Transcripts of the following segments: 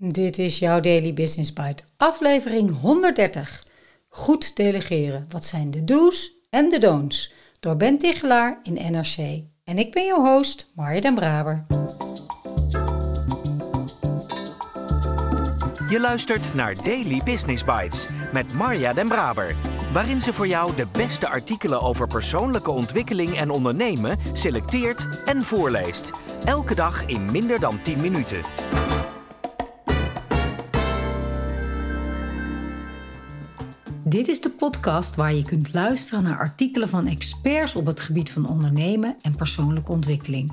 Dit is jouw Daily Business Bite, aflevering 130. Goed delegeren. Wat zijn de do's en de don'ts? Door Ben Tichelaar in NRC. En ik ben jouw host, Marja den Braber. Je luistert naar Daily Business Bites met Marja den Braber. Waarin ze voor jou de beste artikelen over persoonlijke ontwikkeling en ondernemen selecteert en voorleest. Elke dag in minder dan 10 minuten. Dit is de podcast waar je kunt luisteren naar artikelen van experts op het gebied van ondernemen en persoonlijke ontwikkeling.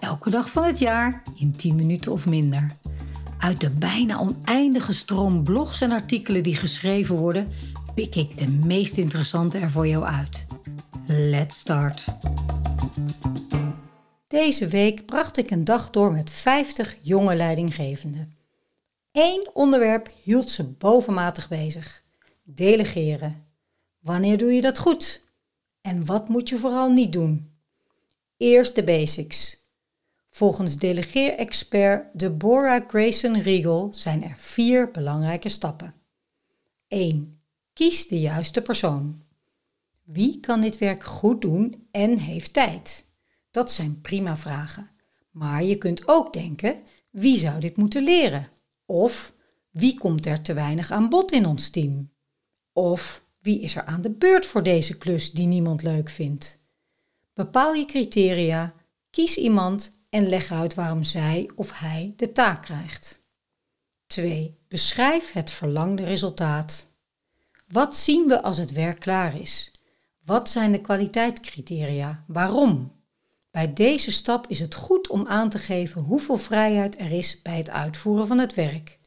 Elke dag van het jaar in 10 minuten of minder. Uit de bijna oneindige stroom blogs en artikelen die geschreven worden, pik ik de meest interessante er voor jou uit. Let's start. Deze week bracht ik een dag door met 50 jonge leidinggevenden. Eén onderwerp hield ze bovenmatig bezig. Delegeren. Wanneer doe je dat goed? En wat moet je vooral niet doen? Eerst de basics. Volgens delegeerexpert Deborah Grayson Riegel zijn er vier belangrijke stappen. 1. Kies de juiste persoon. Wie kan dit werk goed doen en heeft tijd? Dat zijn prima vragen. Maar je kunt ook denken: wie zou dit moeten leren? Of wie komt er te weinig aan bod in ons team? Of wie is er aan de beurt voor deze klus die niemand leuk vindt? Bepaal je criteria, kies iemand en leg uit waarom zij of hij de taak krijgt. 2. Beschrijf het verlangde resultaat. Wat zien we als het werk klaar is? Wat zijn de kwaliteitscriteria? Waarom? Bij deze stap is het goed om aan te geven hoeveel vrijheid er is bij het uitvoeren van het werk.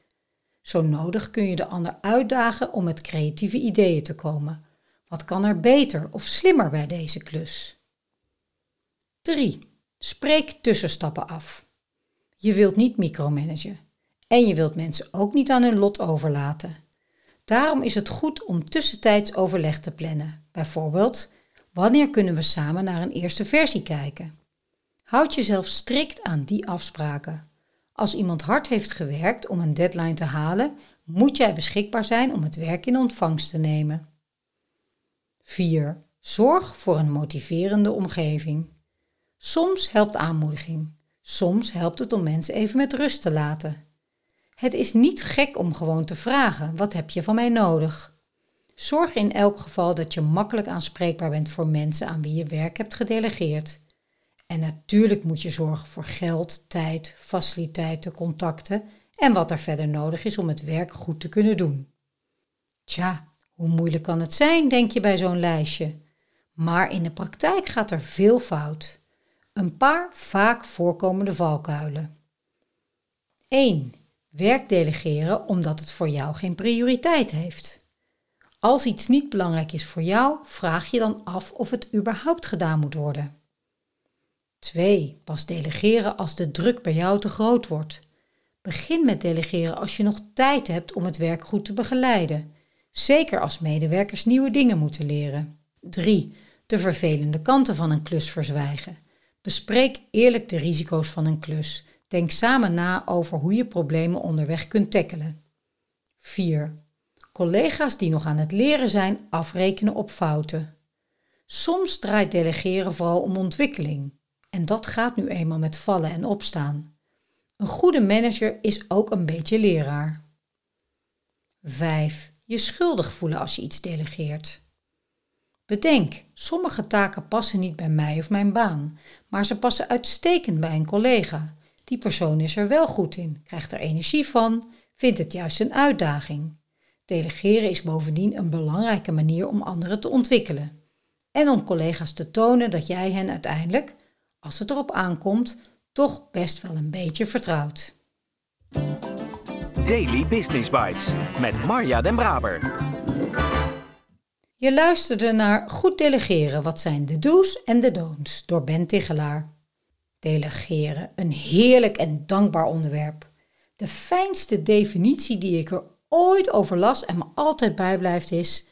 Zo nodig kun je de ander uitdagen om met creatieve ideeën te komen. Wat kan er beter of slimmer bij deze klus? 3. Spreek tussenstappen af. Je wilt niet micromanagen en je wilt mensen ook niet aan hun lot overlaten. Daarom is het goed om tussentijds overleg te plannen. Bijvoorbeeld, wanneer kunnen we samen naar een eerste versie kijken? Houd jezelf strikt aan die afspraken. Als iemand hard heeft gewerkt om een deadline te halen, moet jij beschikbaar zijn om het werk in ontvangst te nemen. 4. Zorg voor een motiverende omgeving. Soms helpt aanmoediging. Soms helpt het om mensen even met rust te laten. Het is niet gek om gewoon te vragen: wat heb je van mij nodig? Zorg in elk geval dat je makkelijk aanspreekbaar bent voor mensen aan wie je werk hebt gedelegeerd. En natuurlijk moet je zorgen voor geld, tijd, faciliteiten, contacten en wat er verder nodig is om het werk goed te kunnen doen. Tja, hoe moeilijk kan het zijn, denk je bij zo'n lijstje? Maar in de praktijk gaat er veel fout. Een paar vaak voorkomende valkuilen. 1. Werk delegeren omdat het voor jou geen prioriteit heeft. Als iets niet belangrijk is voor jou, vraag je dan af of het überhaupt gedaan moet worden. 2. Pas delegeren als de druk bij jou te groot wordt. Begin met delegeren als je nog tijd hebt om het werk goed te begeleiden. Zeker als medewerkers nieuwe dingen moeten leren. 3. De vervelende kanten van een klus verzwijgen. Bespreek eerlijk de risico's van een klus. Denk samen na over hoe je problemen onderweg kunt tackelen. 4. Collega's die nog aan het leren zijn, afrekenen op fouten. Soms draait delegeren vooral om ontwikkeling. En dat gaat nu eenmaal met vallen en opstaan. Een goede manager is ook een beetje leraar. 5. Je schuldig voelen als je iets delegeert. Bedenk, sommige taken passen niet bij mij of mijn baan, maar ze passen uitstekend bij een collega. Die persoon is er wel goed in, krijgt er energie van, vindt het juist een uitdaging. Delegeren is bovendien een belangrijke manier om anderen te ontwikkelen. En om collega's te tonen dat jij hen uiteindelijk, als het erop aankomt, toch best wel een beetje vertrouwt. Daily Business Bites met Marja Den Braber. Je luisterde naar Goed delegeren. Wat zijn de do's en de don'ts? Door Ben Tigelaar. Delegeren, een heerlijk en dankbaar onderwerp. De fijnste definitie die ik er ooit over las en me altijd bijblijft is: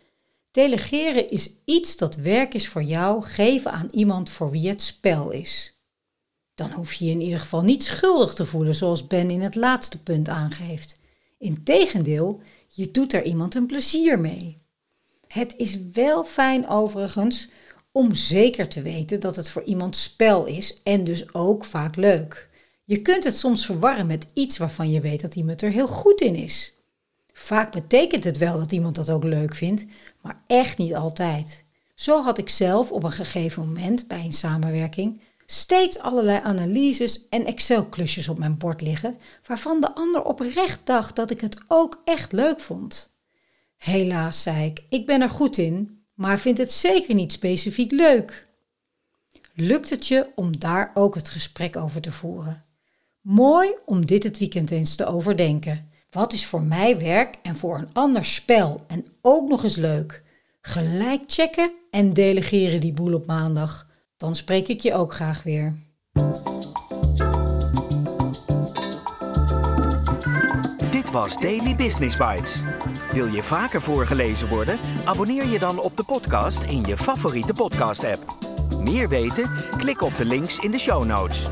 Delegeren is iets dat werk is voor jou geven aan iemand voor wie het spel is. Dan hoef je je in ieder geval niet schuldig te voelen, zoals Ben in het laatste punt aangeeft. Integendeel, je doet er iemand een plezier mee. Het is wel fijn overigens om zeker te weten dat het voor iemand spel is en dus ook vaak leuk. Je kunt het soms verwarren met iets waarvan je weet dat iemand er heel goed in is. Vaak betekent het wel dat iemand dat ook leuk vindt, maar echt niet altijd. Zo had ik zelf op een gegeven moment bij een samenwerking steeds allerlei analyses en Excel-klusjes op mijn bord liggen, waarvan de ander oprecht dacht dat ik het ook echt leuk vond. Helaas, zei ik, ik ben er goed in, maar vind het zeker niet specifiek leuk. Lukt het je om daar ook het gesprek over te voeren? Mooi om dit het weekend eens te overdenken. Wat is voor mij werk en voor een ander spel en ook nog eens leuk? Gelijk checken en delegeren die boel op maandag. Dan spreek ik je ook graag weer. Dit was Daily Business Bites. Wil je vaker voorgelezen worden? Abonneer je dan op de podcast in je favoriete podcast-app. Meer weten? Klik op de links in de show notes.